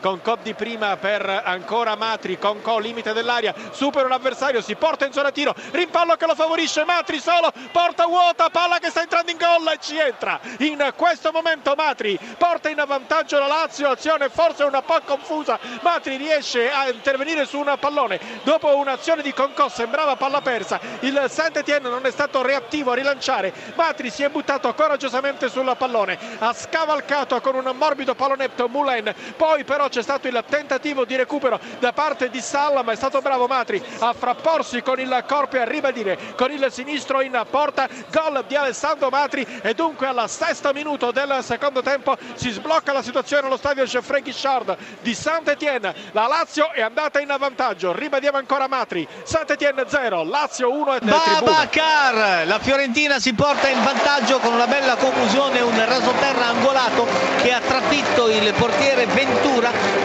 Concò di prima per ancora Matri, Concò limite dell'aria, supera un avversario, si porta in zona tiro, rimpallo che lo favorisce, Matri solo, porta vuota, palla che sta entrando in gol e ci entra. In questo momento Matri porta in vantaggio la Lazio, azione forse un po' confusa, Matri riesce a intervenire su un pallone, dopo un'azione di Concò sembrava palla persa, il Saint-Étienne non è stato reattivo a rilanciare, Matri si è buttato coraggiosamente sul pallone, ha scavalcato con un morbido pallonetto Moulin, poi però c'è stato il tentativo di recupero da parte di Salla ma è stato bravo Matri a frapporsi con il corpo e a ribadire con il sinistro in porta. Gol di Alessandro Matri. E dunque al sesto minuto del secondo tempo si sblocca la situazione allo stadio Geoffrey Guichard di Saint-Étienne. La Lazio è andata in vantaggio ribadiamo ancora Matri. Saint-Étienne 0 Lazio 1 e Babacar la Fiorentina si porta in vantaggio con una bella conclusione un rasoterra angolato che ha trafitto il portiere Ventura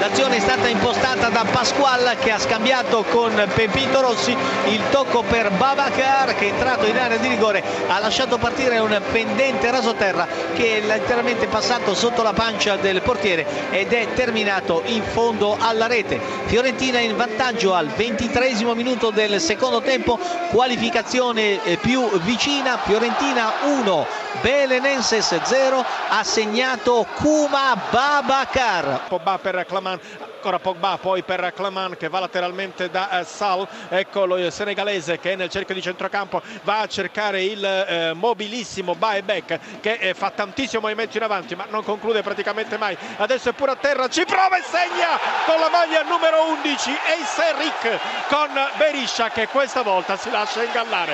l'azione è stata impostata da Pasquale che ha scambiato con Pepito Rossi. Il tocco per Babacar che è entrato in area di rigore ha lasciato partire un pendente rasoterra che è letteralmente passato sotto la pancia del portiere ed è terminato in fondo alla rete. Fiorentina in vantaggio al ventitresimo minuto del secondo tempo qualificazione eh, più vicina Fiorentina 1 Belenenses 0 ha segnato Kuma Babacar Pogba per Claman ancora Pogba poi per Claman che va lateralmente da eh, Sal. Ecco lo senegalese che è nel cerchio di centrocampo va a cercare il eh, mobilissimo Baebek che eh, fa tantissimo movimento in avanti ma non conclude praticamente mai. Adesso è pure a terra ci prova e segna con la maglia numero 11 Eiseric con Beriscia che questa volta si lascia ingallare